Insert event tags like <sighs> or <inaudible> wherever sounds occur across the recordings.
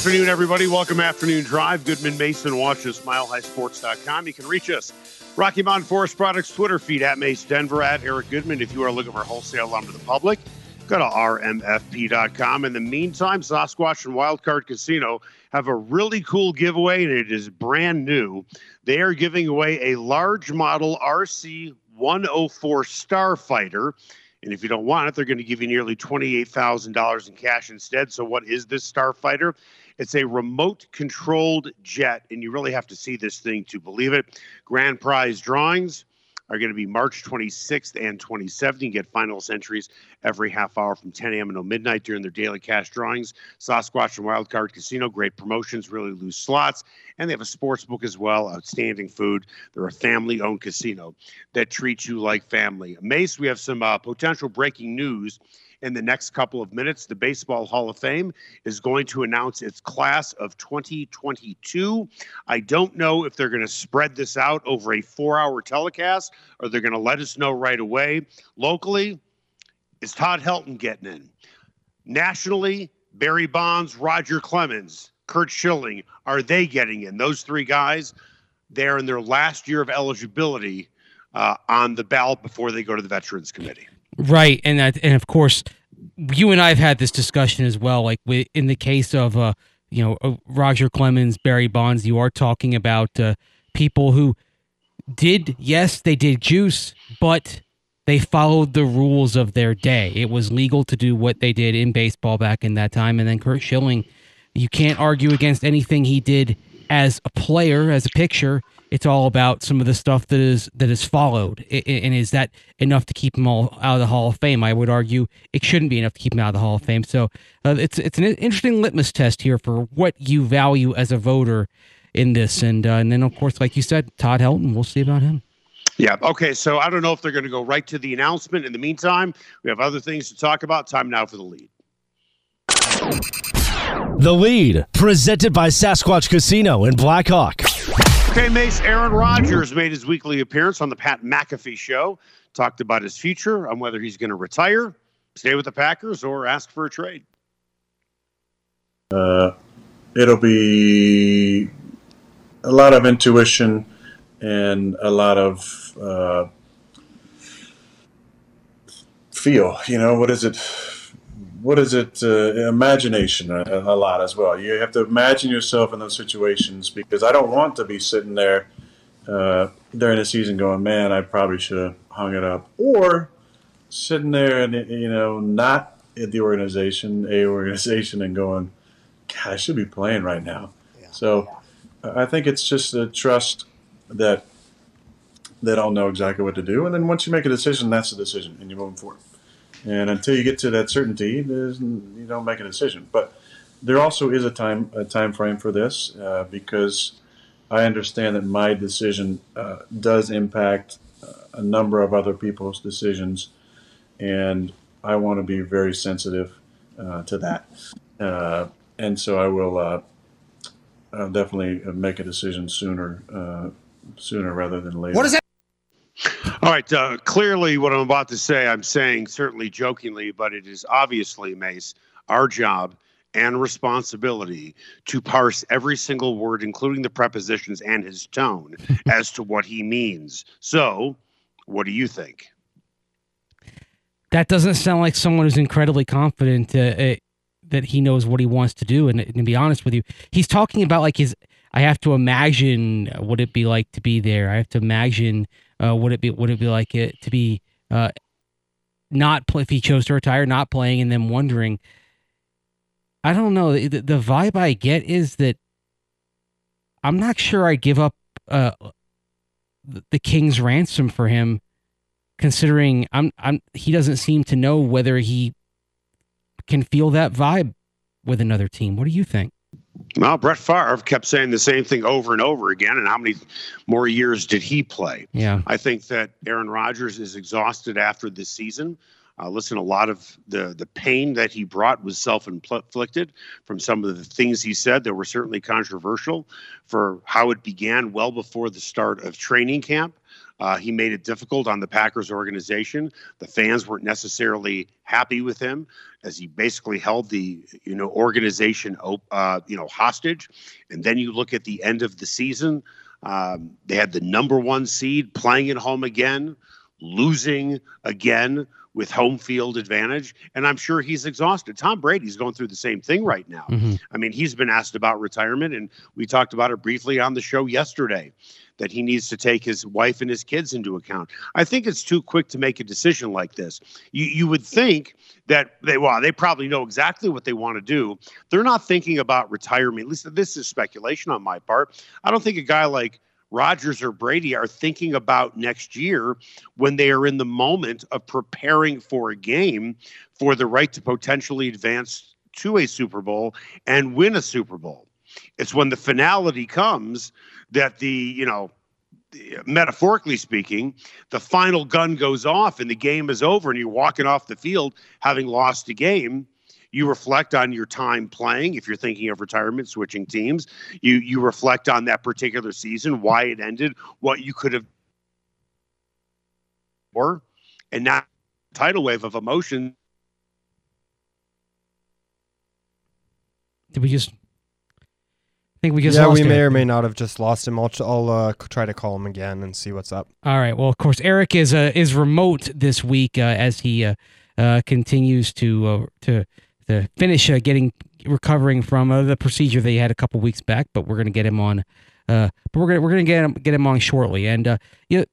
Afternoon, everybody. Welcome Afternoon Drive. Goodman Mason, watch us, milehighsports.com. You can reach us, Rocky Mountain Forest Products Twitter feed at Mace Denver, at Eric Goodman. If you are looking for wholesale lumber to the public, go to rmfp.com. In the meantime, Sasquatch and Wildcard Casino have a really cool giveaway, and it is brand new. They are giving away a large model RC 104 Starfighter. And if you don't want it, they're going to give you nearly $28,000 in cash instead. So, what is this Starfighter? It's a remote controlled jet, and you really have to see this thing to believe it. Grand prize drawings are going to be March 26th and 27th. You get finals entries every half hour from 10 a.m. until midnight during their daily cash drawings. Sasquatch and Wildcard Casino, great promotions, really loose slots, and they have a sports book as well. Outstanding food. They're a family owned casino that treats you like family. Mace, we have some uh, potential breaking news in the next couple of minutes. The Baseball Hall of Fame is going to announce its class of 2022. I don't know if they're going to spread this out over a four hour telecast or they're going to let us know right away. Locally, is Todd Helton getting in? Nationally, Barry Bonds, Roger Clemens, Curt Schilling, are they getting in? Those three guys, they're in their last year of eligibility uh, on the ballot before they go to the Veterans Committee. Right, and that, and of course, you and I have had this discussion as well. Like in the case of uh, you know Roger Clemens, Barry Bonds, you are talking about uh, people who did yes, they did juice, but they followed the rules of their day. It was legal to do what they did in baseball back in that time. And then Curt Schilling, you can't argue against anything he did as a player, as a pitcher. It's all about some of the stuff that is that is followed, and is that enough to keep him all out of the Hall of Fame? I would argue it shouldn't be enough to keep him out of the Hall of Fame. So uh, it's it's an interesting litmus test here for what you value as a voter in this, and uh, and then of course, like you said, Todd Helton. We'll see about him. Yeah. Okay. So I don't know if they're going to go right to the announcement. In the meantime, we have other things to talk about. Time now for the lead. The lead, presented by Sasquatch Casino in Blackhawk. Okay, Mace. Aaron Rodgers made his weekly appearance on the Pat McAfee show. Talked about his future, on whether he's going to retire, stay with the Packers, or ask for a trade. Uh, it'll be a lot of intuition and a lot of uh, feel. You know, what is it? What is it? Uh, imagination a, a, lot as well. You have to imagine yourself in those situations because I don't want to be sitting there uh, during the season going, "Man, I probably should have hung it up," or sitting there and you know not at the organization, a organization, and going, "God, I should be playing right now." Yeah. So, I think it's just a trust that they don't know exactly what to do. And then once you make a decision, that's the decision, and you're moving forward. And until you get to that certainty, you don't make a decision. But there also is a time a time frame for this uh, because I understand that my decision uh, does impact uh, a number of other people's decisions, and I want to be very sensitive uh, to that. Uh, and so I will uh, definitely make a decision sooner sooner rather than later. What is that? All right. Uh, clearly, what I'm about to say, I'm saying certainly jokingly, but it is obviously, Mace, our job and responsibility to parse every single word, including the prepositions and his tone, <laughs> as to what he means. So, what do you think? That doesn't sound like someone who's incredibly confident uh, uh, that he knows what he wants to do. And, and to be honest with you, he's talking about like his. I have to imagine what it'd be like to be there. I have to imagine uh, would it be would it be like it to be uh, not play, if he chose to retire, not playing, and then wondering? I don't know. The, the vibe I get is that I'm not sure I give up uh, the king's ransom for him, considering I'm I'm he doesn't seem to know whether he can feel that vibe with another team. What do you think? Well, Brett Favre kept saying the same thing over and over again. And how many more years did he play? Yeah. I think that Aaron Rodgers is exhausted after this season. Uh, listen, a lot of the the pain that he brought was self inflicted from some of the things he said that were certainly controversial for how it began well before the start of training camp. Uh, he made it difficult on the Packers organization. The fans weren't necessarily happy with him as he basically held the you know organization uh, you know hostage. And then you look at the end of the season. Um, they had the number one seed playing at home again, losing again with home field advantage. And I'm sure he's exhausted. Tom Brady's going through the same thing right now. Mm-hmm. I mean, he's been asked about retirement, and we talked about it briefly on the show yesterday that he needs to take his wife and his kids into account. I think it's too quick to make a decision like this. You you would think that they well, they probably know exactly what they want to do. They're not thinking about retirement. At least this is speculation on my part. I don't think a guy like Rodgers or Brady are thinking about next year when they are in the moment of preparing for a game for the right to potentially advance to a Super Bowl and win a Super Bowl. It's when the finality comes that the, you know, metaphorically speaking, the final gun goes off and the game is over and you're walking off the field having lost a game you reflect on your time playing if you're thinking of retirement switching teams you you reflect on that particular season why it ended what you could have or and now tidal wave of emotion did we just I think we just yeah, we him. may or may not have just lost him. I'll, I'll uh, try to call him again and see what's up. All right. Well, of course, Eric is uh, is remote this week uh, as he uh, uh continues to uh, to to finish uh, getting recovering from uh, the procedure they had a couple weeks back. But we're gonna get him on. Uh, but we're gonna we're gonna get him get him on shortly. And uh, you know,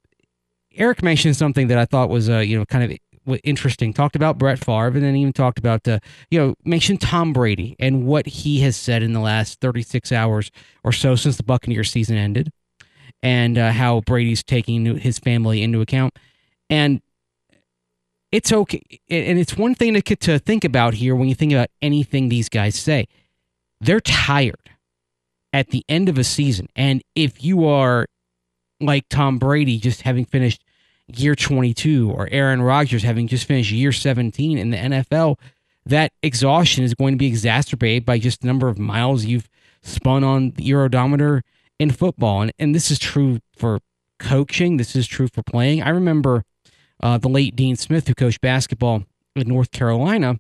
Eric mentioned something that I thought was uh, you know kind of interesting. Talked about Brett Favre, and then even talked about uh, you know mentioned Tom Brady and what he has said in the last 36 hours or so since the Buccaneer season ended, and uh, how Brady's taking his family into account. And it's okay. And it's one thing to, to think about here when you think about anything these guys say. They're tired at the end of a season. And if you are like Tom Brady, just having finished year 22, or Aaron Rodgers having just finished year 17 in the NFL, that exhaustion is going to be exacerbated by just the number of miles you've spun on the odometer in football. And, and this is true for coaching, this is true for playing. I remember uh, the late Dean Smith, who coached basketball in North Carolina.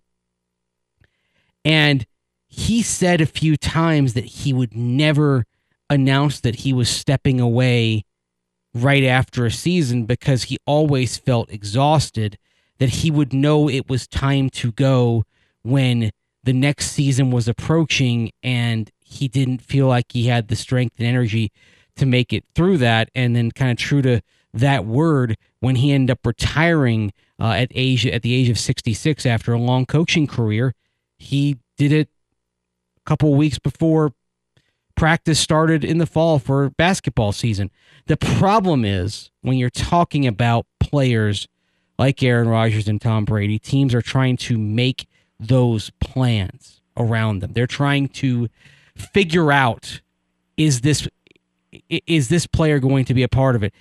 And he said a few times that he would never announce that he was stepping away right after a season because he always felt exhausted, that he would know it was time to go when the next season was approaching and he didn't feel like he had the strength and energy to make it through that. And then, kind of true to that word when he ended up retiring uh, at age at the age of 66 after a long coaching career. He did it a couple weeks before practice started in the fall for basketball season. The problem is when you're talking about players like Aaron Rodgers and Tom Brady, teams are trying to make those plans around them. They're trying to figure out is this is this player going to be a part of it?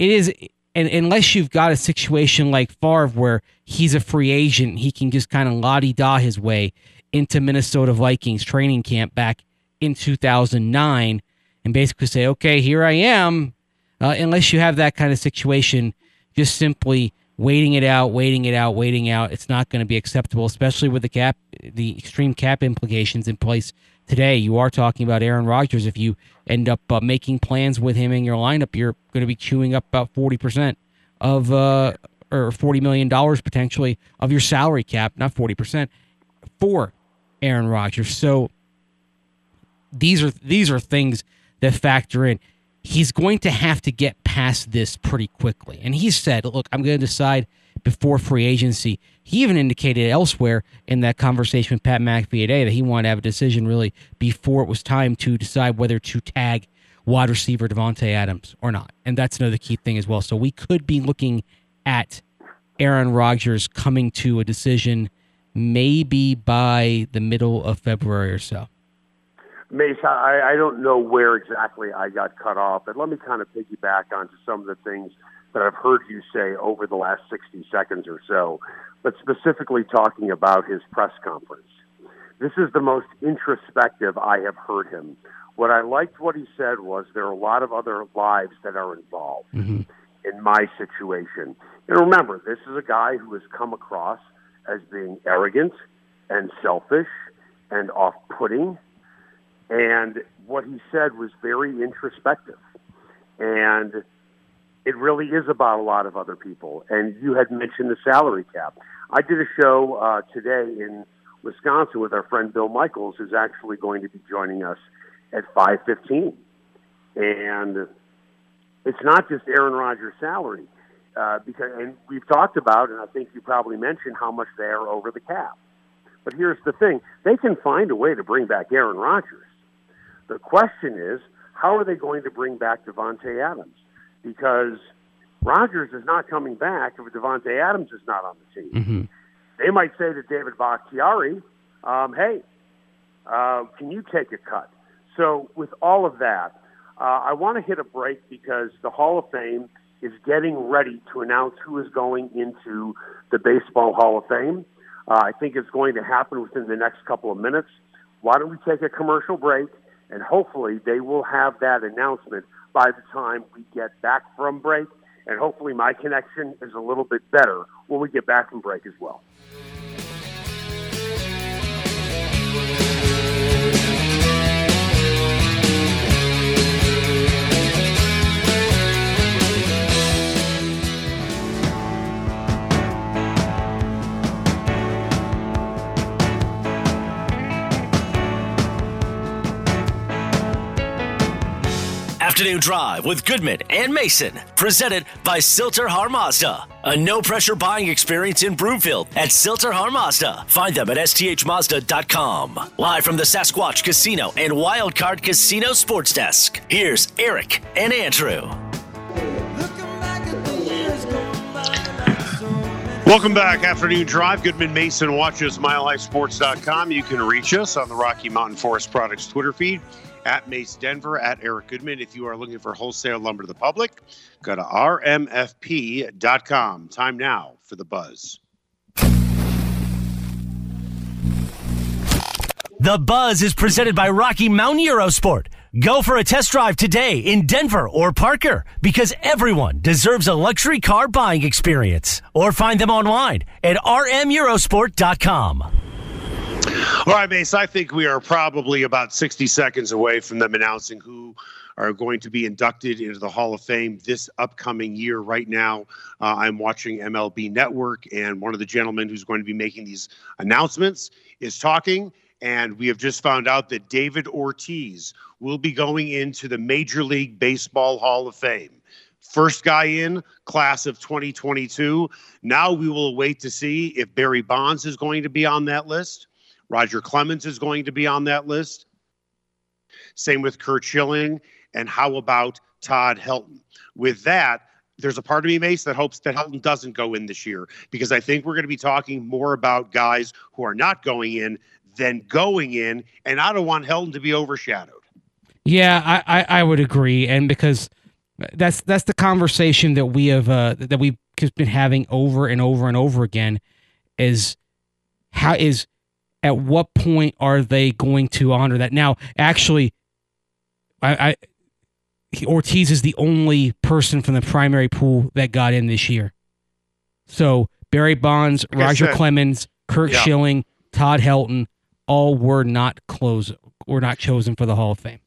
It is and unless you've got a situation like Favre where he's a free agent, he can just kind of la da his way into Minnesota Vikings training camp back in 2009 and basically say, okay, here I am. Uh, unless you have that kind of situation, just simply waiting it out, waiting it out, waiting out, it's not going to be acceptable, especially with the cap, the extreme cap implications in place today. You are talking about Aaron Rodgers. If you end up uh, making plans with him in your lineup, you're going to be chewing up about 40% of, uh, or $40 million potentially of your salary cap, not 40%, for Aaron Rodgers. So these are these are things that factor in. He's going to have to get past this pretty quickly. And he said, look, I'm going to decide before free agency. He even indicated elsewhere in that conversation with Pat McAfee today that he wanted to have a decision really before it was time to decide whether to tag wide receiver Davante Adams or not. And that's another key thing as well. So we could be looking at Aaron Rodgers coming to a decision maybe by the middle of February or so. Mace, I, I don't know where exactly I got cut off, but let me kind of piggyback onto some of the things that I've heard you say over the last 60 seconds or so, but specifically talking about his press conference. This is the most introspective I have heard him. What I liked what he said was there are a lot of other lives that are involved Mhm. in my situation. And remember, this is a guy who has come across as being arrogant and selfish and off putting. And what he said was very introspective. And it really is about a lot of other people. And you had mentioned the salary cap. I did a show uh, today in Wisconsin with our friend Bill Michaels, who's actually going to be joining us at 5:15. And it's not just Aaron Rodgers' salary, uh, because and we've talked about, and I think you probably mentioned how much they are over the cap. But here's the thing: they can find a way to bring back Aaron Rodgers. The question is, how are they going to bring back Davante Adams? Because Rodgers is not coming back if Davante Adams is not on the team. hmm They might say to David Bakhtiari, um, "Hey, uh, can you take a cut?" So, with all of that, uh, I want to hit a break because the Hall of Fame is getting ready to announce who is going into the Baseball Hall of Fame. Uh, I think it's going to happen within the next couple of minutes. Why don't we take a commercial break? And hopefully, they will have that announcement by the time we get back from break. And hopefully, my connection is a little bit better when we get back from break as well. Afternoon Drive with Goodman and Mason, presented by Sill-TerHar Mazda. A no pressure buying experience in Broomfield at Sill-TerHar Mazda. Find them at sthmazda.com. Live from the Sasquatch Casino and Wildcard Casino Sports Desk. Here's Eric and Andrew. Welcome back, Afternoon Drive. Goodman Mason watches MileHighSports.com. You can reach us on the Rocky Mountain Forest Products Twitter feed at Mace Denver, at Eric Goodman. If you are looking for wholesale lumber to the public, go to rmfp.com. Time now for the buzz. The Buzz is presented by Rocky Mountain Eurosport. Go for a test drive today in Denver or Parker because everyone deserves a luxury car buying experience. Or find them online at rmeurosport.com. All right, Mace, I think we are probably about 60 seconds away from them announcing who are going to be inducted into the Hall of Fame this upcoming year. Right now, uh, I'm watching MLB Network, and one of the gentlemen who's going to be making these announcements is talking. And we have just found out that David Ortiz will be going into the Major League Baseball Hall of Fame. First guy in, class of 2022. Now we will wait to see if Barry Bonds is going to be on that list. Roger Clemens is going to be on that list. Same with Curt Schilling. And how about Todd Helton? With that, there's a part of me, Mace, that hopes that Helton doesn't go in this year because I think we're going to be talking more about guys who are not going in than going in. And I don't want Helton to be overshadowed. Yeah, I, I, I would agree, and because that's that's the conversation that we have uh, that we've been having over and over and over again is how is at what point are they going to honor that? Now, actually, I, I Ortiz is the only person from the primary pool that got in this year. So Barry Bonds, Like Roger said- Clemens, Curt Yeah. Schilling, Todd Helton, all were not close were not chosen for the Hall of Fame.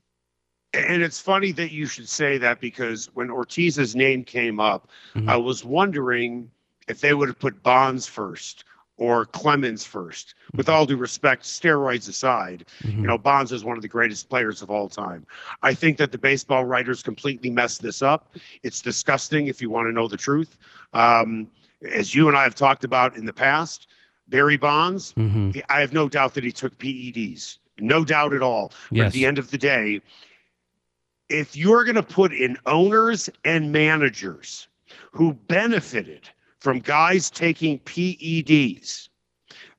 And it's funny that you should say that because when Ortiz's name came up, Mhm. I was wondering if they would have put Bonds first or Clemens first. With all due respect, steroids aside, Mhm. you know, Bonds is one of the greatest players of all time. I think that the baseball writers completely messed this up. It's disgusting if you want to know the truth. Um, as you and I have talked about in the past, Barry Bonds, Mhm. I have no doubt that he took PEDs. No doubt at all. But at the end of the day, if you're going to put in owners and managers who benefited from guys taking PEDs,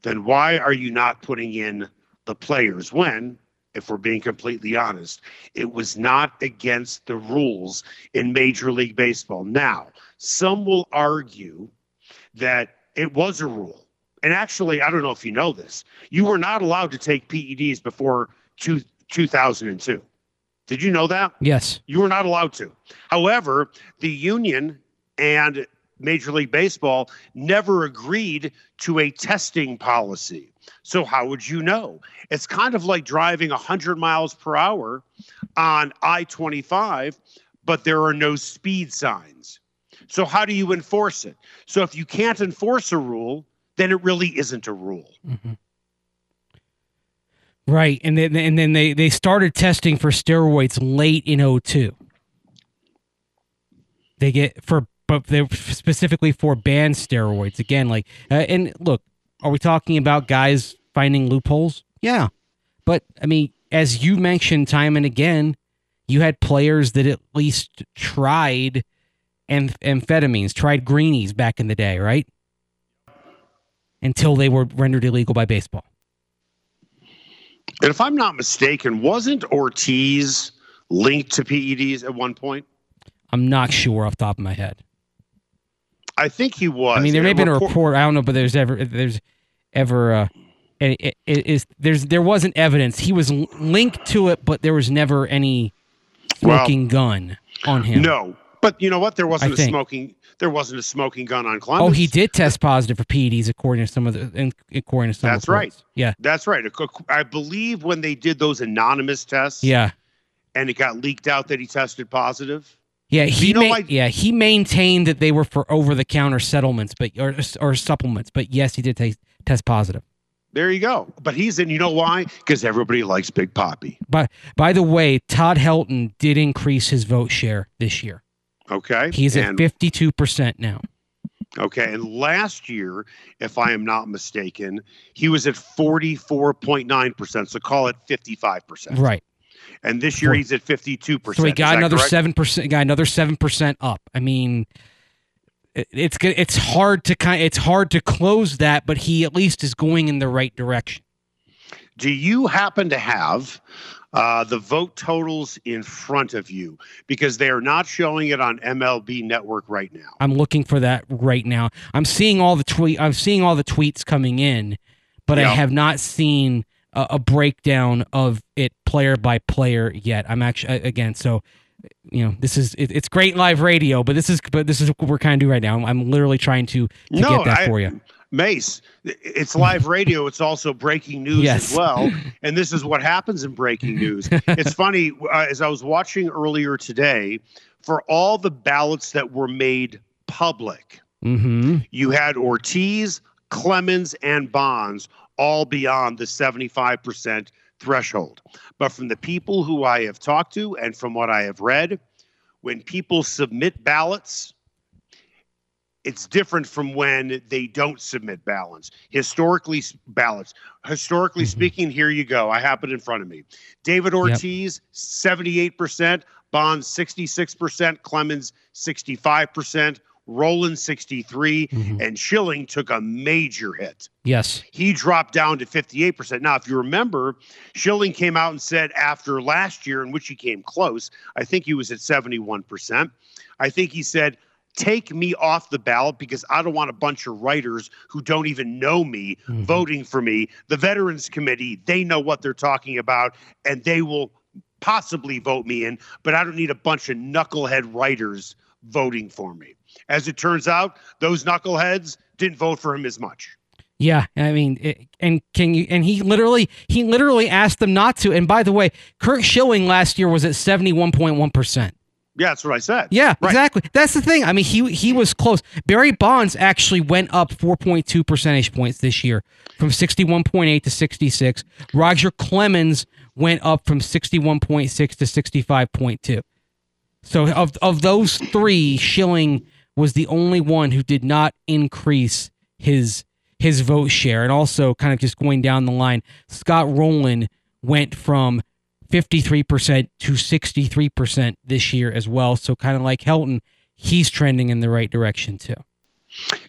then why are you not putting in the players when if we're being completely honest. It was not against the rules in Major League Baseball. Now, some will argue that it was a rule. And actually, I don't know if you know this, you were not allowed to take PEDs before two, 2002. Did you know that? Yes. You were not allowed to. However, the union and Major League Baseball never agreed to a testing policy. So, how would you know? It's kind of like driving 100 miles per hour on I 25, but there are no speed signs. So, how do you enforce it? So, if you can't enforce a rule, then it really isn't a rule. Mm-hmm. Right, and then and then they they started testing for steroids late in 02. They get for but they specifically for banned steroids again. Like, uh, and look, are we talking about guys finding loopholes? Yeah, but I mean, as you mentioned time and again, you had players that at least tried and amphetamines, tried greenies back in the day, right? Until they were rendered illegal by baseball. And if I'm not mistaken, wasn't Ortiz linked to PEDs at one point? I'm not sure off the top of my head. I think he was. I mean, there may have been a report. I don't know, but there's ever there's ever uh, it, it, it is there's there wasn't evidence he was linked to it, but there was never any smoking well, gun on him. No, but you know what? There wasn't I a think. smoking. There wasn't a smoking gun on Clemens. Oh, he did test positive for PEDs, according to some of the. According to some. That's right. Yeah, that's right. I believe when they did those anonymous tests. Yeah. And it got leaked out that he tested positive. Yeah, he you know ma- yeah he maintained that they were for over the counter settlements, but or or supplements. But yes, he did t- test positive. There you go. But he's in. You know why? Because everybody likes Big Papi. But by the way, Todd Helton did increase his vote share this year. Okay, he's at fifty two percent now. Okay, and last year, if I am not mistaken, he was at forty four point nine percent. So call it fifty five percent. Right and this year he's at fifty two percent. So he got another seven percent. Got another seven percent up. I mean, it, it's it's hard to kind. It's hard to close that, but he at least is going in the right direction. Do you happen to have uh, the vote totals in front of you because they are not showing it on MLB Network right now. I'm looking for that right now. I'm seeing all the tweet. I'm seeing all the tweets coming in, but yep. I have not seen a, a breakdown of it player by player yet. I'm actually again so you know this is it, it's great live radio but this is but this is what we're kind of doing right now i'm, I'm literally trying to, to no, get that I, for you mace it's live radio it's also breaking news yes. as well <laughs> and this is what happens in breaking news it's <laughs> funny uh, as i was watching earlier today for all the ballots that were made public mm-hmm. you had ortiz clemens and bonds all beyond the 75% threshold. But from the people who I have talked to and from what I have read, when people submit ballots, it's different from when they don't submit ballots. Historically, ballots. Historically mm-hmm. speaking, here you go. I have it in front of me. David Ortiz, yep. 78%, Bonds, 66%, Clemens, 65%. Rolen 63, mm-hmm. and Schilling took a major hit. Yes. He dropped down to 58%. Now, if you remember, Schilling came out and said after last year, in which he came close, I think he was at 71%. I think he said, take me off the ballot because I don't want a bunch of writers who don't even know me mm-hmm. voting for me. The Veterans Committee, they know what they're talking about and they will possibly vote me in, but I don't need a bunch of knucklehead writers voting for me. As it turns out, those knuckleheads didn't vote for him as much. Yeah, I mean, it, and can you? And he literally, he literally asked them not to. And by the way, Curt Schilling last year was at seventy one point one percent. Yeah, that's what I said. Yeah, right. exactly. That's the thing. I mean, he he was close. Barry Bonds actually went up 4.2 percentage points this year from 61.8 to 66. Roger Clemens went up from 61.6 to 65.2. So of of those three, Schilling was the only one who did not increase his his vote share. And also kind of just going down the line, Scott Rolen went from 53% to 63% this year as well. So kind of like Helton, he's trending in the right direction too.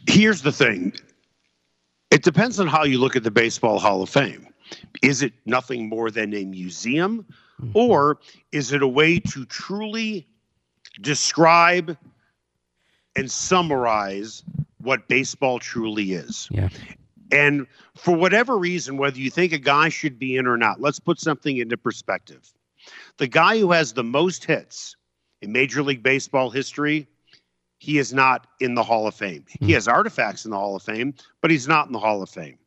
Here's the thing. It depends on how you look at the Baseball Hall of Fame. Is it nothing more than a museum? Mm-hmm. Or is it a way to truly describe and summarize what baseball truly is? Yeah. And for whatever reason, whether you think a guy should be in or not, let's put something into perspective. The guy who has the most hits in Major League Baseball history, he is not in the Hall of Fame. He hmm. has artifacts in the Hall of Fame, but he's not in the Hall of Fame.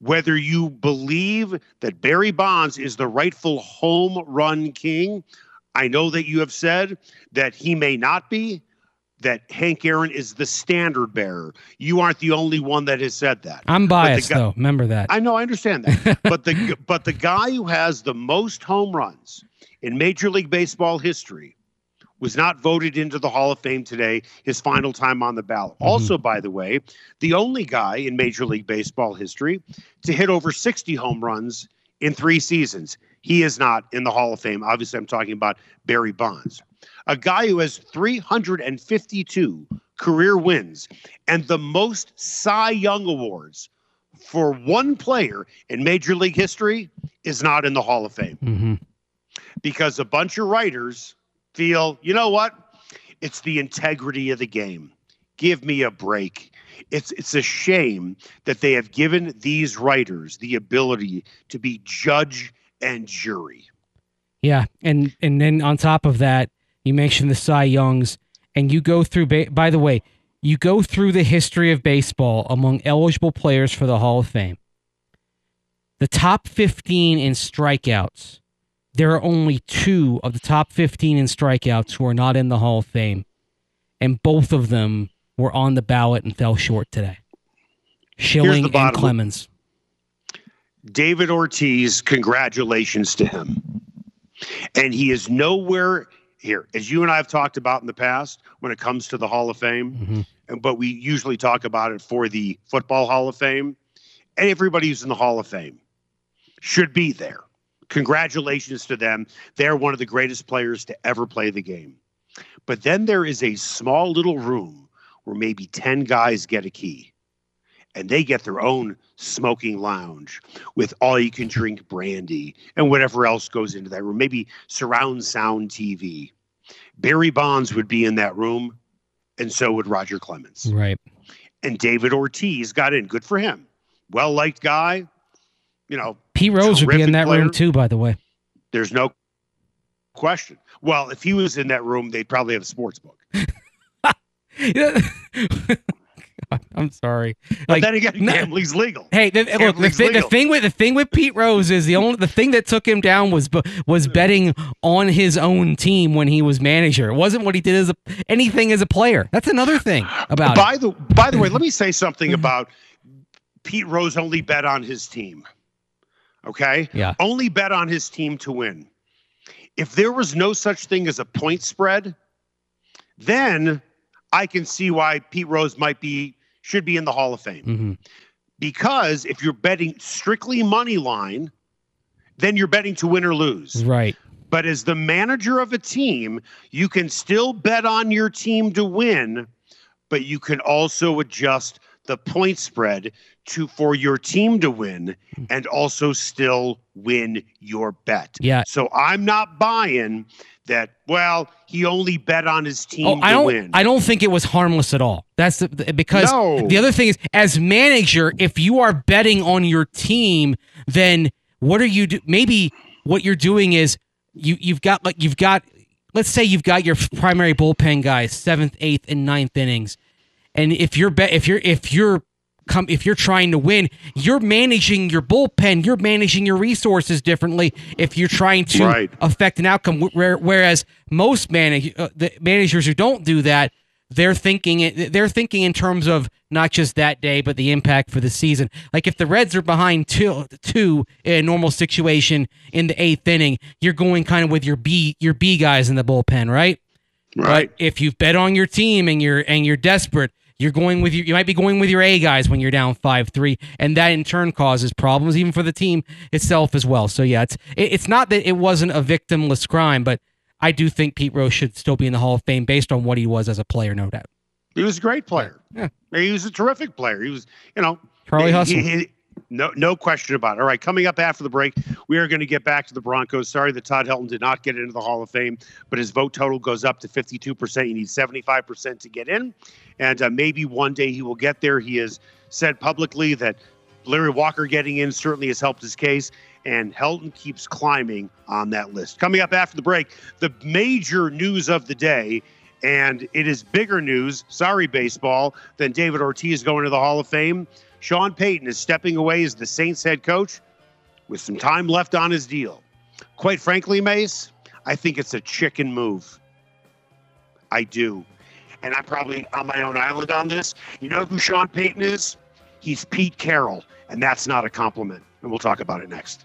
Whether you believe that Barry Bonds is the rightful home run king, I know that you have said that he may not be, that Hank Aaron is the standard bearer. You aren't the only one that has said that. I'm biased guy- though. Remember that. I know, I understand that. <laughs> but the but the guy who has the most home runs in Major League Baseball history was not voted into the Hall of Fame today, his final time on the ballot. Mm-hmm. Also, by the way, the only guy in Major League Baseball history to hit over 60 home runs in three seasons. He is not in the Hall of Fame. Obviously, I'm talking about Barry Bonds, a guy who has 352 career wins and the most Cy Young awards for one player in Major League history is not in the Hall of Fame hmm because a bunch of writers feel, you know what? It's the integrity of the game. Give me a break. It's it's a shame that they have given these writers the ability to be judge and jury. Yeah, and and then on top of that, you mentioned the Cy Youngs, and you go through. Ba- by the way, you go through the history of baseball among eligible players for the Hall of Fame. The top fifteen in strikeouts. There are only two of the top fifteen in strikeouts who are not in the Hall of Fame, and both of them were on the ballot and fell short today. Schilling and Clemens. David Ortiz, congratulations to him. And he is nowhere here, as you and I have talked about in the past, when it comes to the Hall of Fame. Mhm. But we usually talk about it for the Football Hall of Fame. And everybody who's in the Hall of Fame should be there. Congratulations to them. They're one of the greatest players to ever play the game. But then there is a small little room where maybe 10 guys get a key and they get their own smoking lounge with all you can drink brandy and whatever else goes into that room, maybe surround sound TV. Barry Bonds would be in that room, and so would Roger Clemens. Right. And David Ortiz got in. Good for him. Well liked guy. You know, Pete Rose would be in that player. room too. By the way. there's no question. Well, if he was in that room, they'd probably have a sports book. <laughs> <laughs> I'm sorry. But Like, then again, gambling's legal. Hey, the, look, the, thi- the thing with the thing with Pete Rose is the only the thing that took him down was was betting on his own team when he was manager. It wasn't what he did as a, anything as a player. That's another thing about it. by the by the way, let me <clears throat> say something mm-hmm. about Pete Rose only bet on his team. Okay? Yeah. Only bet on his team to win. If there was no such thing as a point spread, then I can see why Pete Rose might be should be in the Hall of Fame. Mhm. Because if you're betting strictly money line, then you're betting to win or lose. Right. But as the manager of a team, you can still bet on your team to win, but you can also adjust the point spread to for your team to win hmm. and also still win your bet. Yeah. So I'm not buying that, well, he only bet on his team Oh, I to don't. win. I don't think it was harmless at all. That's the, the- because No. the other thing is, as manager, if you are betting on your team, then what are you do? Maybe what you're doing is you you've got like you've got. Let's say you've got your primary bullpen guys, seventh, eighth, and ninth innings, and if you're bet if you're if you're come if you're trying to win, you're managing your bullpen, you're managing your resources differently. If you're trying to Right. affect an outcome, whereas most manage uh, the managers who don't do that, they're thinking they're thinking in terms of not just that day, but the impact for the season. Like if the Reds are behind two two in a normal situation in the eighth inning, you're going kind of with your B your B guys in the bullpen, right? right. But if you've bet on your team and you're and you're desperate, you're going with your you might be going with your A guys when you're down five three, and that in turn causes problems even for the team itself as well. So yeah, it's it, it's not that it wasn't a victimless crime, but I do think Pete Rose should still be in the Hall of Fame based on what he was as a player, no doubt. He was a great player. Yeah. He was a terrific player. He was, you know, Charlie he- Hustle. he- No, no question about it. All right, coming up after the break, we are going to get back to the Broncos. Sorry that Todd Helton did not get into the Hall of Fame, but his vote total goes up to 52%. You need 75% to get in, and uh, maybe one day he will get there. He has said publicly that Larry Walker getting in certainly has helped his case, and Helton keeps climbing on that list. Coming up after the break, the major news of the day and it is bigger news, sorry, baseball, than David Ortiz going to the Hall of Fame. Sean Payton is stepping away as the Saints head coach with some time left on his deal. Quite frankly, Mace, I think it's a chicken move. I do. And I'm probably on my own island on this. You know who Sean Payton is? He's Pete Carroll, and that's not a compliment. And we'll talk about it next.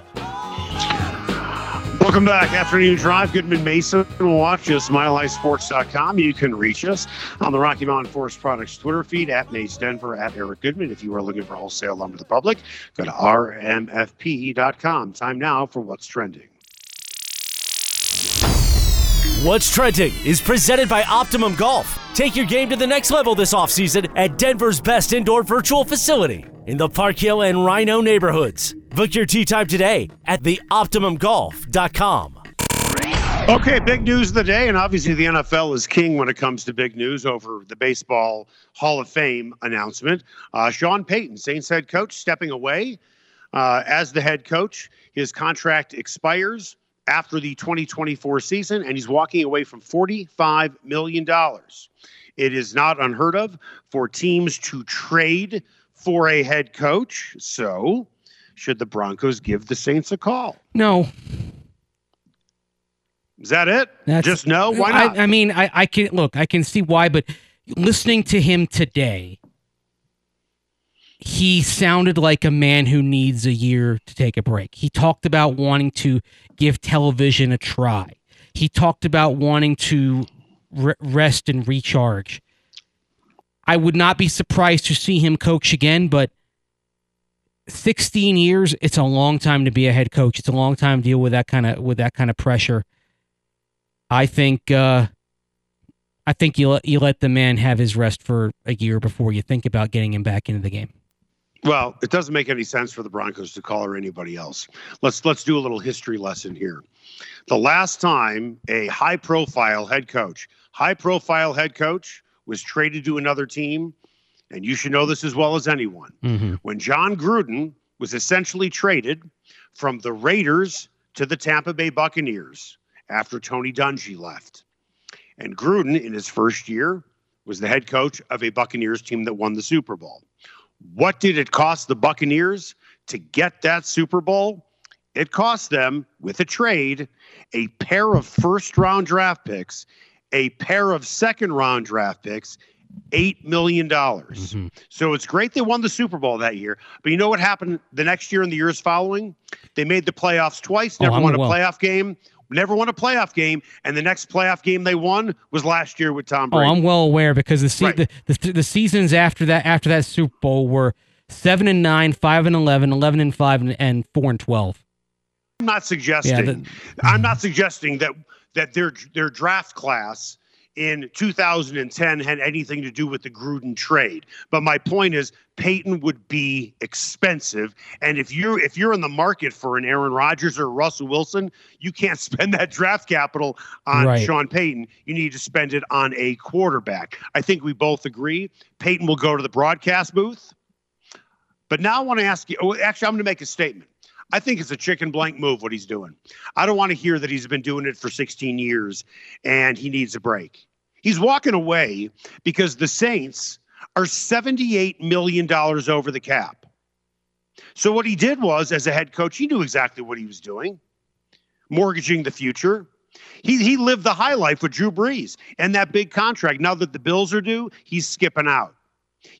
Welcome back. Afternoon Drive. Goodman Mason. Watch us, milehighsports.com. You can reach us on the Rocky Mountain Forest Products Twitter feed at Mace Denver at Eric Goodman. If you are looking for wholesale lumber to the public, go to rmfp.com. Time now for What's Trending. What's Trending is presented by Optimum Golf. Take your game to the next level this offseason at Denver's best indoor virtual facility in the Park Hill and RiNo neighborhoods. Book your tee time today at theoptimumgolf.com. Okay, big news of the day, and obviously the NFL is king when it comes to big news over the Baseball Hall of Fame announcement. Uh, Sean Payton, Saints head coach, stepping away uh, as the head coach. His contract expires after the 2024 season, and he's walking away from $45 million. It is not unheard of for teams to trade for a head coach. So, should the Broncos give the Saints a call? No. Is that it? That's, Just no? Why not? I, I mean, I, I can look, I can see why, but listening to him today, he sounded like a man who needs a year to take a break. He talked about wanting to give television a try. He talked about wanting to re- rest and recharge. I would not be surprised to see him coach again, but 16 years, it's a long time to be a head coach. It's a long time to deal with that kind of with that kind of pressure. I think uh I think you let, you let the man have his rest for a year before you think about getting him back into the game. Well, it doesn't make any sense for the Broncos to call or anybody else. Let's let's do a little history lesson here. The last time a high profile head coach, high profile head coach was traded to another team, and you should know this as well as anyone. Mm-hmm. When Jon Gruden was essentially traded from the Raiders to the Tampa Bay Buccaneers after Tony Dungy left. And Gruden, in his first year, was the head coach of a Buccaneers team that won the Super Bowl. What did it cost the Buccaneers to get that Super Bowl? It cost them, with a trade, a pair of first round draft picks, a pair of second round draft picks, $8 million. Mm-hmm. So it's great they won the Super Bowl that year. But you know what happened the next year and the years following? They made the playoffs twice, Oh, never I'm won a well- playoff game, never won a playoff game. And the next playoff game they won was last year with Tom Brady. Oh, I'm well aware because the, se- Right. the, the the seasons after that after that Super Bowl were seven and nine, five and 11, 11 and five, and, and four and twelve. I'm not suggesting. Yeah, the- I'm not suggesting that that their their draft class in 2010 had anything to do with the Gruden trade. But my point is, Payton would be expensive, and if you're if you're in the market for an Aaron Rodgers or Russell Wilson, you can't <laughs> spend that draft capital on Right. Sean Payton. You need to spend it on a quarterback. I think we both agree. Payton will go to the broadcast booth. But now I want to ask you. oh, Actually, I'm going to make a statement. I think it's a chicken blank move what he's doing. I don't want to hear that he's been doing it for 16 years and he needs a break. He's walking away because the Saints are $78 million over the cap. So what he did was, as a head coach, he knew exactly what he was doing. mortgaging the future. He he lived the high life with Drew Brees and that big contract. Now that the bills are due, he's skipping out.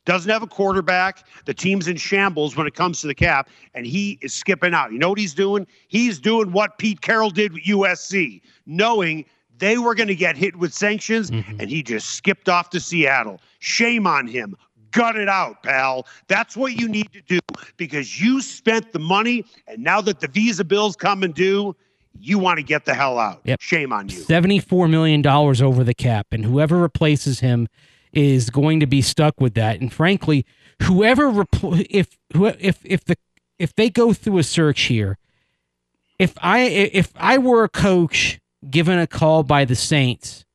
Doesn't have a quarterback. The team's in shambles when it comes to the cap, and he is skipping out. You know what he's doing? He's doing what Pete Carroll did with USC, knowing they were going to get hit with sanctions, mm-hmm. and he just skipped off to Seattle. Shame on him. Gut it out, pal. That's what you need to do because you spent the money, and now that the visa bills come and due, you want to get the hell out. Yep. Shame on you. $74 million over the cap, and whoever replaces him is going to be stuck with that. And frankly, whoever repl- if if if the if they go through a search here, if I if I were a coach given a call by the Saints,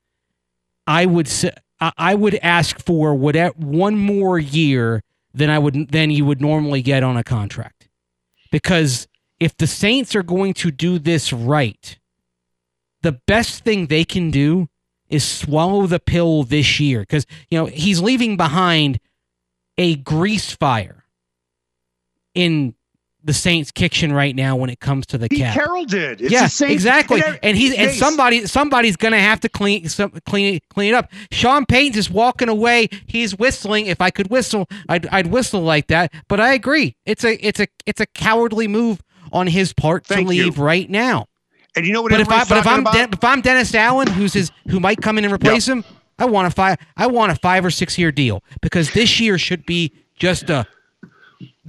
I would say I would ask for whatever one more year than I would than you would normally get on a contract. Because if the Saints are going to do this right, the best thing they can do is swallow the pill this year because you know he's leaving behind a grease fire in the Saints' kitchen right now when it comes to the cap. Carroll did. It's yeah, exactly. And he's and somebody somebody's gonna have to clean some, clean clean it up. Sean Payton's just walking away. He's whistling. If I could whistle, I'd I'd whistle like that. But I agree. It's a it's a it's a cowardly move on his part Thank to leave you. right now. And you know what? But if I but if I'm De- if I'm Dennis Allen, who's his who might come in and replace yep. him, I want a five I want a five or six year deal because this year should be just a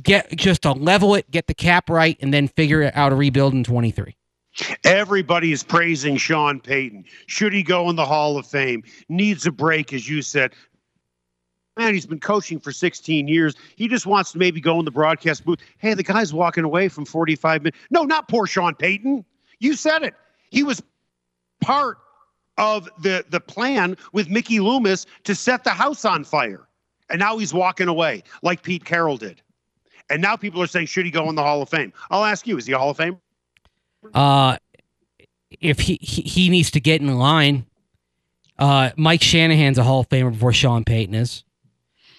get just to level it, get the cap right, and then figure out a rebuild in 23. Everybody is praising Sean Payton. Should he go in the Hall of Fame? Needs a break, as you said. Man, he's been coaching for 16 years. He just wants to maybe go in the broadcast booth. Hey, the guy's walking away from 45 minutes. No, not poor Sean Payton. You said it. He was part of the the plan with Mickey Loomis to set the house on fire. And now he's walking away like Pete Carroll did. And now people are saying, should he go in the Hall of Fame? I'll ask you, is he a Hall of Fame? Uh if he, he, he needs to get in line. Uh Mike Shanahan's a Hall of Famer before Sean Payton is.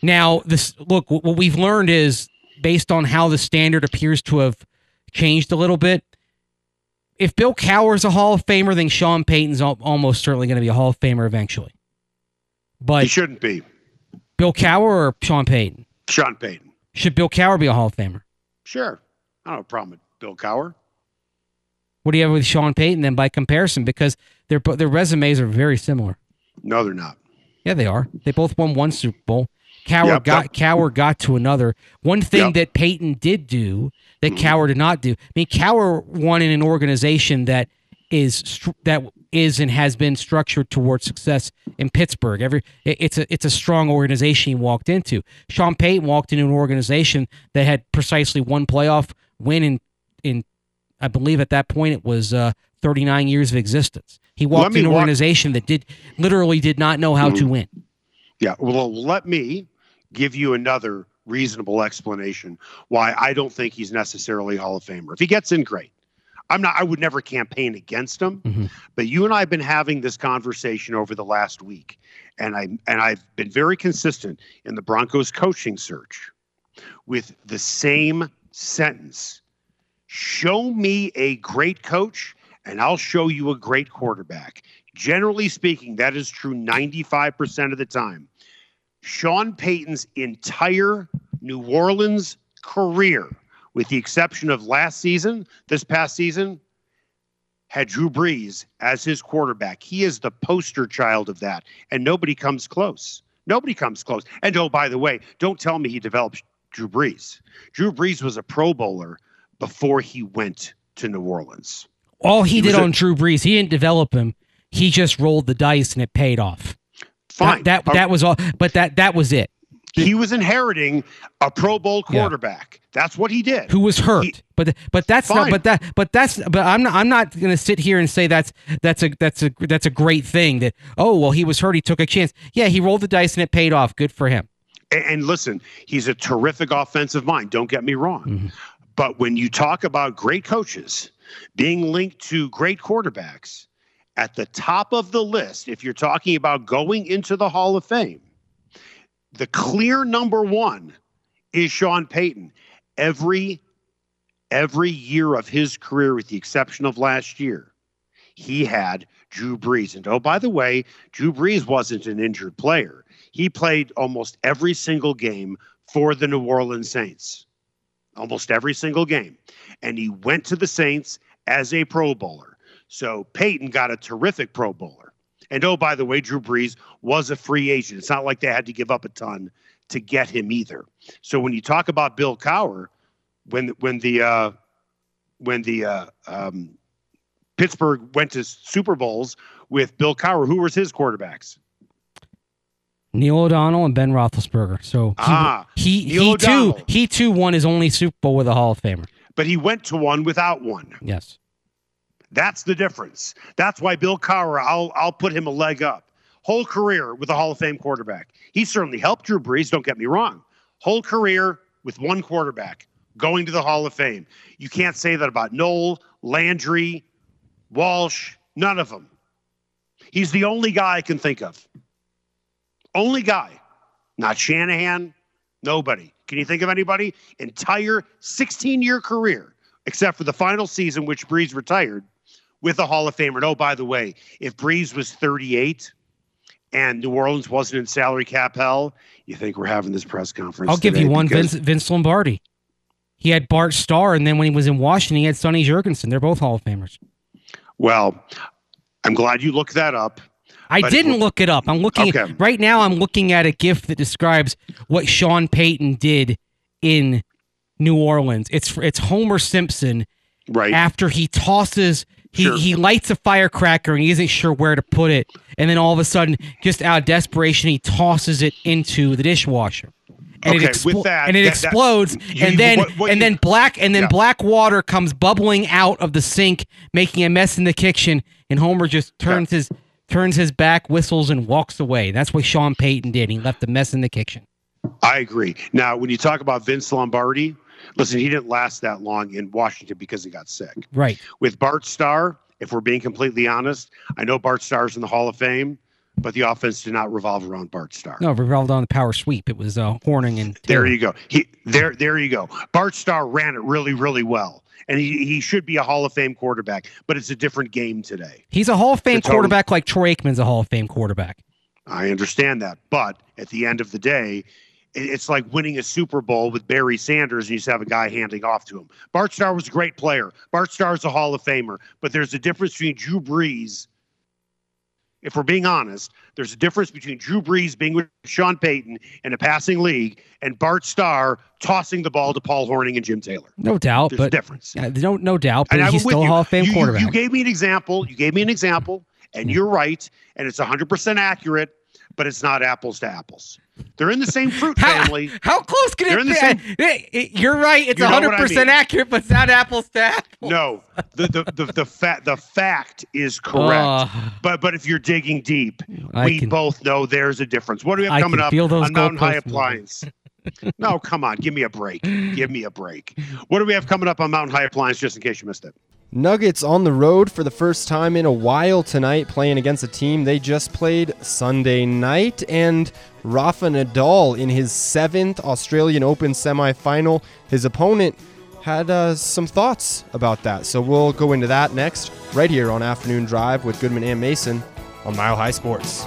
Now, this look, what we've learned is based on how the standard appears to have changed a little bit, if Bill Cowher's a Hall of Famer, then Sean Payton's almost certainly going to be a Hall of Famer eventually. But he shouldn't be. Bill Cowher or Sean Payton? Sean Payton. Should Bill Cowher be a Hall of Famer? Sure. I don't have a problem with Bill Cowher. What do you have with Sean Payton then by comparison? Because their their resumes are very similar. No, they're not. Yeah, they are. They both won one Super Bowl. Cowher yep, got yep. Cowher got to another. One thing yep. that Payton did do that mm-hmm. Cowher did not do. I mean, Cowher won in an organization that is that is and has been structured towards success in Pittsburgh. Every it's a it's a strong organization he walked into. Sean Payton walked into an organization that had precisely one playoff win in in I believe at that point it was uh, 39 years of existence. He walked into an walk- organization that did literally did not know how mm-hmm. to win. Yeah, well, let me give you another reasonable explanation why I don't think he's necessarily Hall of Famer. If he gets in, great. I'm not. I would never campaign against him. Mm-hmm. But you and I have been having this conversation over the last week, and I and I've been very consistent in the Broncos coaching search with the same sentence. Show me a great coach, and I'll show you a great quarterback. Generally speaking, that is true 95% of the time. Sean Payton's entire New Orleans career, with the exception of last season, this past season, had Drew Brees as his quarterback. He is the poster child of that, and nobody comes close. Nobody comes close. And oh, by the way, don't tell me he developed Drew Brees. Drew Brees was a Pro Bowler before he went to New Orleans. All he, he did on a, Drew Brees, he didn't develop him. He just rolled the dice and it paid off. Fine. That that, that was all, but that that was it. He was inheriting a Pro Bowl quarterback. Yeah. That's what he did. Who was hurt, he, but but that's fine. not. But that but that's. But I'm not. I'm not going to sit here and say that's that's a that's a that's a great thing. That oh well, he was hurt. He took a chance. Yeah, he rolled the dice and it paid off. Good for him. And, and listen, he's a terrific offensive mind. Don't get me wrong. Mm-hmm. But when you talk about great coaches being linked to great quarterbacks, at the top of the list, if you're talking about going into the Hall of Fame, the clear number one is Sean Payton. Every every year of his career, with the exception of last year, he had Drew Brees. And oh, by the way, Drew Brees wasn't an injured player. He played almost every single game for the New Orleans Saints, almost every single game. And he went to the Saints as a Pro Bowler. So Payton got a terrific Pro Bowler. And oh, by the way, Drew Brees was a free agent. It's not like they had to give up a ton to get him either. So when you talk about Bill Cowher, when when the uh, when the uh, um, Pittsburgh went to Super Bowls with Bill Cowher, who was his quarterbacks? Neil O'Donnell and Ben Roethlisberger. So he, Ah, he he too he too won his only Super Bowl with a Hall of Famer. But he went to one without one. Yes. That's the difference. That's why Bill Cowher, I'll I'll put him a leg up. Whole career with a Hall of Fame quarterback. He certainly helped Drew Brees. Don't get me wrong. Whole career with one quarterback going to the Hall of Fame. You can't say that about Noll, Landry, Walsh, none of them. He's the only guy I can think of. Only guy. Not Shanahan, nobody. Can you think of anybody? Entire 16 year career, except for the final season, which Brees retired with a Hall of Famer. And oh, by the way, if Brees was 38 and New Orleans wasn't in salary cap hell, you think we're having this press conference? I'll give you one Vince, Vince Lombardi. He had Bart Starr, and then when he was in Washington, he had Sonny Jurgensen. They're both Hall of Famers. Well, I'm glad you looked that up. I didn't look it up. I'm looking Okay. right now. I'm looking at a GIF that describes what Sean Payton did in New Orleans. It's it's Homer Simpson Right. after he tosses. He, Sure. he lights a firecracker and he isn't sure where to put it, and then all of a sudden, just out of desperation, he tosses it into the dishwasher. And Okay, it with that- and it that- that- explodes, you- and then what- what and you- then black and then Yeah. black water comes bubbling out of the sink, making a mess in the kitchen. And Homer just turns his turns his back, whistles, and walks away. That's what Sean Payton did. He left a mess in the kitchen. I agree. Now, when you talk about Vince Lombardi, listen, he didn't last that long in Washington because he got sick. Right. With Bart Starr, if we're being completely honest, I know Bart Starr's in the Hall of Fame, but the offense did not revolve around Bart Starr. No, it revolved on the power sweep. It was uh, Hornung and There you go. He there there you go. Bart Starr ran it really really well. And he, he should be a Hall of Fame quarterback, but it's a different game today. He's a Hall of Fame total- quarterback like Troy Aikman's a Hall of Fame quarterback. I understand that. But at the end of the day, it's like winning a Super Bowl with Barry Sanders and you just have a guy handing off to him. Bart Starr was a great player. Bart Starr Starr's a Hall of Famer. But there's a difference between Drew Brees, if we're being honest, there's a difference between Drew Brees being with Sean Payton in a passing league and Bart Starr tossing the ball to Paul Hornung and Jim Taylor. No doubt, There's a but difference. Yeah, no, no doubt. But And he's still a. Hall of Fame You- you- quarterback. You, gave me an example. You gave me an example, and you're right, and it's 100% accurate, but it's not apples to apples. They're in the same fruit How- family. How close can They're it be? the You're right. It's You know what I 100% mean. accurate, but it's not apples to apples. No, the the the the, fa- the fact is correct. Uh, but but if you're digging deep, I we can- both know there's a difference. What do we have I coming up feel those on Mountain High. Appliance? no, come on, give me a break. Give me a break. What do we have coming up on Mountain High Appliance? Just in case you missed it. Nuggets on the road for the first time in a while tonight, playing against a team they just played Sunday night. And Rafa Nadal in his seventh Australian Open semifinal. His opponent had uh, some thoughts about that. So we'll go into that next, right here on Afternoon Drive with Goodman and Mason on Mile High Sports.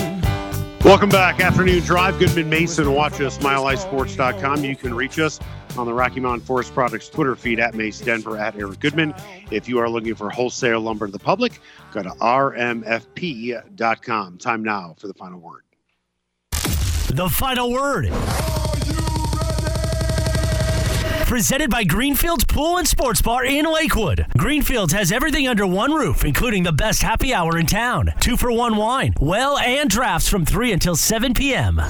Welcome back. Afternoon Drive. Goodman Mason. Watch us, milehighsports.com. You can reach us on the Rocky Mountain Forest Products Twitter feed at Mace Denver at Eric Goodman. If you are looking for wholesale lumber to the public, go to rmfp.com. Time now for the final word. The final word. Presented by Greenfields Pool and Sports Bar in Lakewood. Greenfields has everything under one roof, including the best happy hour in town. Two for one wine, well, and drafts from 3 until 7 p.m.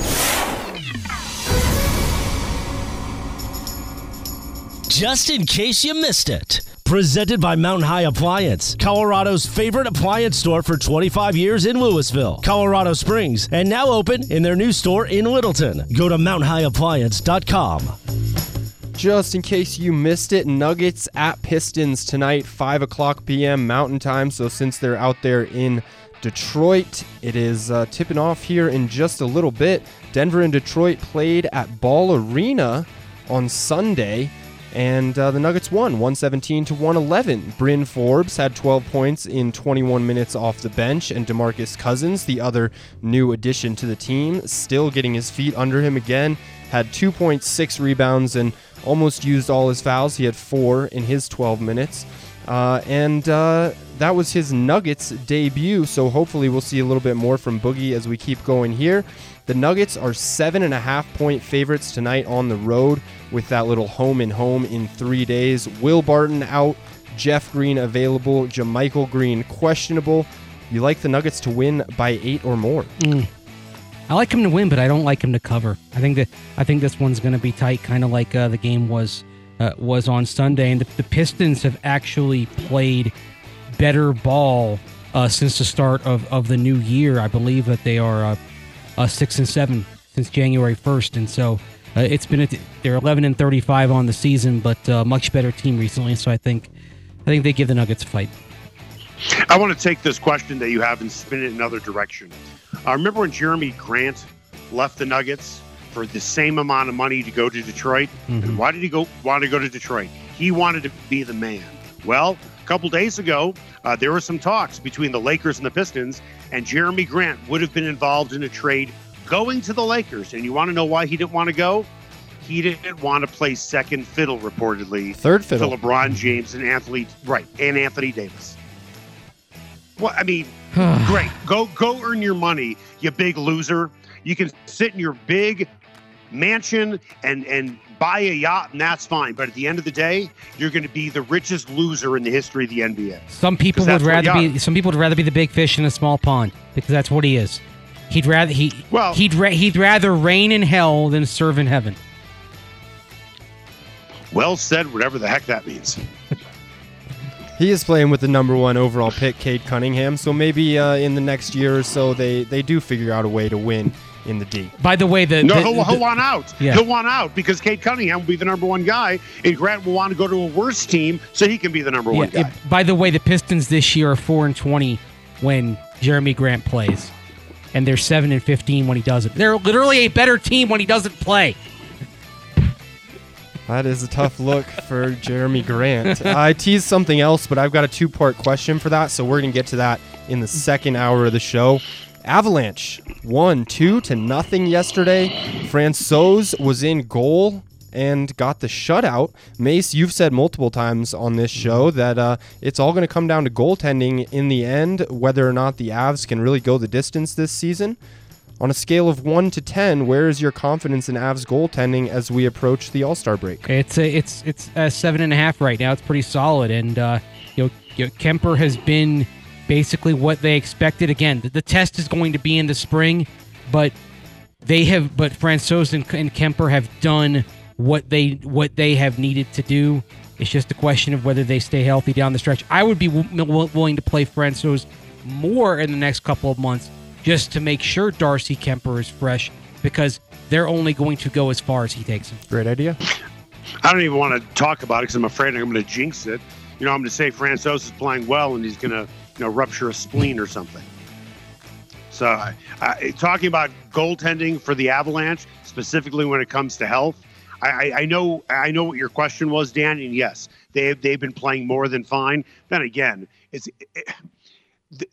just in case you missed it. Presented by Mountain High Appliance, Colorado's favorite appliance store for 25 years in Louisville, Colorado Springs, and now open in their new store in Littleton. Go to mountainhighappliance.com. Just in case you missed it, Nuggets at Pistons tonight, 5 o'clock p.m. Mountain Time. So since they're out there in Detroit, it is uh, tipping off here in just a little bit. Denver and Detroit played at Ball Arena on Sunday. And uh, the Nuggets won 117 to 111. Bryn Forbes had 12 points in 21 minutes off the bench, and Demarcus Cousins, the other new addition to the team, still getting his feet under him again, had 2.6 rebounds and almost used all his fouls. He had four in his 12 minutes. Uh, and uh, that was his Nuggets debut, so hopefully we'll see a little bit more from Boogie as we keep going here. The Nuggets are seven and a half point favorites tonight on the road with that little home and home in three days. Will Barton out, Jeff Green available, JaMychal Green questionable. You like the Nuggets to win by eight or more? Mm. I like him to win, but I don't like him to cover. I think that I think this one's going to be tight, kind of like uh, the game was uh, was on Sunday. And the, the, Pistons have actually played better ball uh, since the start of, of the new year. I believe that they are uh, uh, six and seven since January first, and so uh, it's been a, they're eleven and thirty five on the season, but much better team recently. So I think I think they give the Nuggets a fight. I want to take this question that you have and spin it in another direction. I remember when Jerami Grant left the Nuggets for the same amount of money to go to Detroit. Mm-hmm. why did he go want to go to Detroit? He wanted to be the man. Well, a couple days ago, uh, there were some talks between the Lakers and the Pistons, and Jerami Grant would have been involved in a trade going to the Lakers. And you want to know why he didn't want to go? He didn't want to play second fiddle, reportedly. Third fiddle. To LeBron James and Anthony, right, and Anthony Davis. Well, I mean, <sighs> great. Go go earn your money, you big loser. You can sit in your big mansion and and buy a yacht and that's fine. But at the end of the day you're going to be the richest loser in the history of the nba some people would rather be some people would rather be the big fish in a small pond because that's what he is. He'd rather he well he'd ra- he'd rather reign in hell than serve in heaven. Well said whatever the heck that means <laughs> He is playing with the number one overall pick, Cade Cunningham. So maybe uh, in the next year or so, they, they do figure out a way to win in the D. By the way, the no, the, he'll, he'll want out. Yeah. He'll want out because Cade Cunningham will be the number one guy, and Grant will want to go to a worse team so he can be the number yeah, one guy. It, by the way, the Pistons this year are four and twenty when Jerami Grant plays, and they're seven and fifteen when he doesn't. They're literally a better team when he doesn't play. That is a tough look for Jerami Grant. I teased something else, but I've got a two part question for that, so we're going to get to that in the second hour of the show. Avalanche won two to nothing yesterday. Francouz was in goal and got the shutout. Mace, you've said multiple times on this show that uh, it's all going to come down to goaltending in the end, whether or not the Avs can really go the distance this season. On a scale of one to ten, where is your confidence in Avs goaltending as we approach the All Star break? It's a, it's it's a seven and a half right now. It's pretty solid, and uh, you, know, you know Kuemper has been basically what they expected. Again, the, the test is going to be in the spring, but they have, but Francouz and, and Kuemper have done what they what they have needed to do. It's just a question of whether they stay healthy down the stretch. I would be w- willing to play Francouz more in the next couple of months just to make sure Darcy Kuemper is fresh because they're only going to go as far as he takes them. Great idea. I don't even want to talk about it because I'm afraid I'm going to jinx it. You know, I'm going to say Francouz is playing well and he's going to you know, rupture a spleen or something. So, uh, talking about goaltending for the Avalanche, specifically when it comes to health, I, I, know I know what your question was, Dan, and yes, they they've been playing more than fine. Then again, it's it,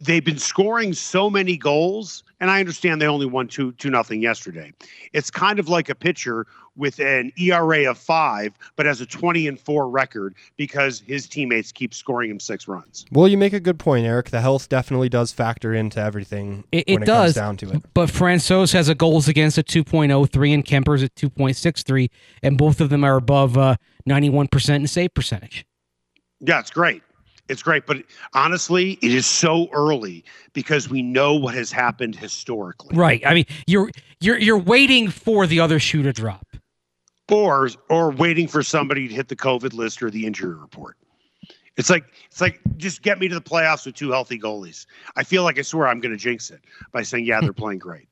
they've been scoring so many goals, and I understand they only won two two nothing yesterday. It's kind of like a pitcher with an ERA of five, but has a 20 and four record because his teammates keep scoring him six runs. Well, you make a good point, Eric. The health definitely does factor into everything. It, it, it does down to it. But Francouz has a goals against at 2.03 and Kuemper's at 2.63, and both of them are above uh, 91% in save percentage. Yeah, it's great. It's great, but honestly, it is so early because we know what has happened historically. Right. I mean, you're you're you're waiting for the other shoe to drop. or or waiting for somebody to hit the COVID list or the injury report. It's like it's like just get me to the playoffs with two healthy goalies. I feel like I swear I'm going to jinx it by saying yeah they're <laughs> playing great,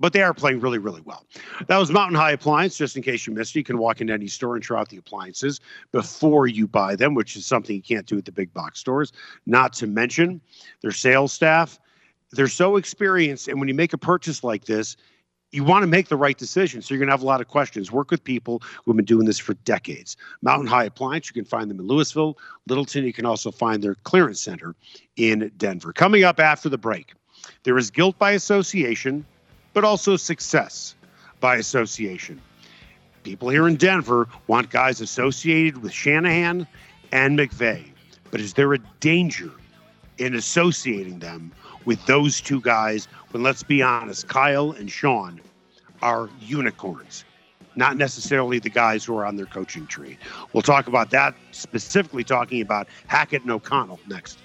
but they are playing really really well. That was Mountain High Appliance. Just in case you missed it, you can walk into any store and try out the appliances before you buy them, which is something you can't do at the big box stores. Not to mention their sales staff. They're so experienced, and when you make a purchase like this, you want to make the right decision. So you're going to have a lot of questions. Work with people who have been doing this for decades. Mountain High Appliance, you can find them in Louisville. Littleton, you can also find their clearance center in Denver. Coming up after the break, there is guilt by association, but also success by association. People here in Denver want guys associated with Shanahan and McVay. But is there a danger in associating them with those two guys when, let's be honest, Kyle and Sean are unicorns, not necessarily the guys who are on their coaching tree. We'll talk about that, specifically talking about Hackett and O'Connell next.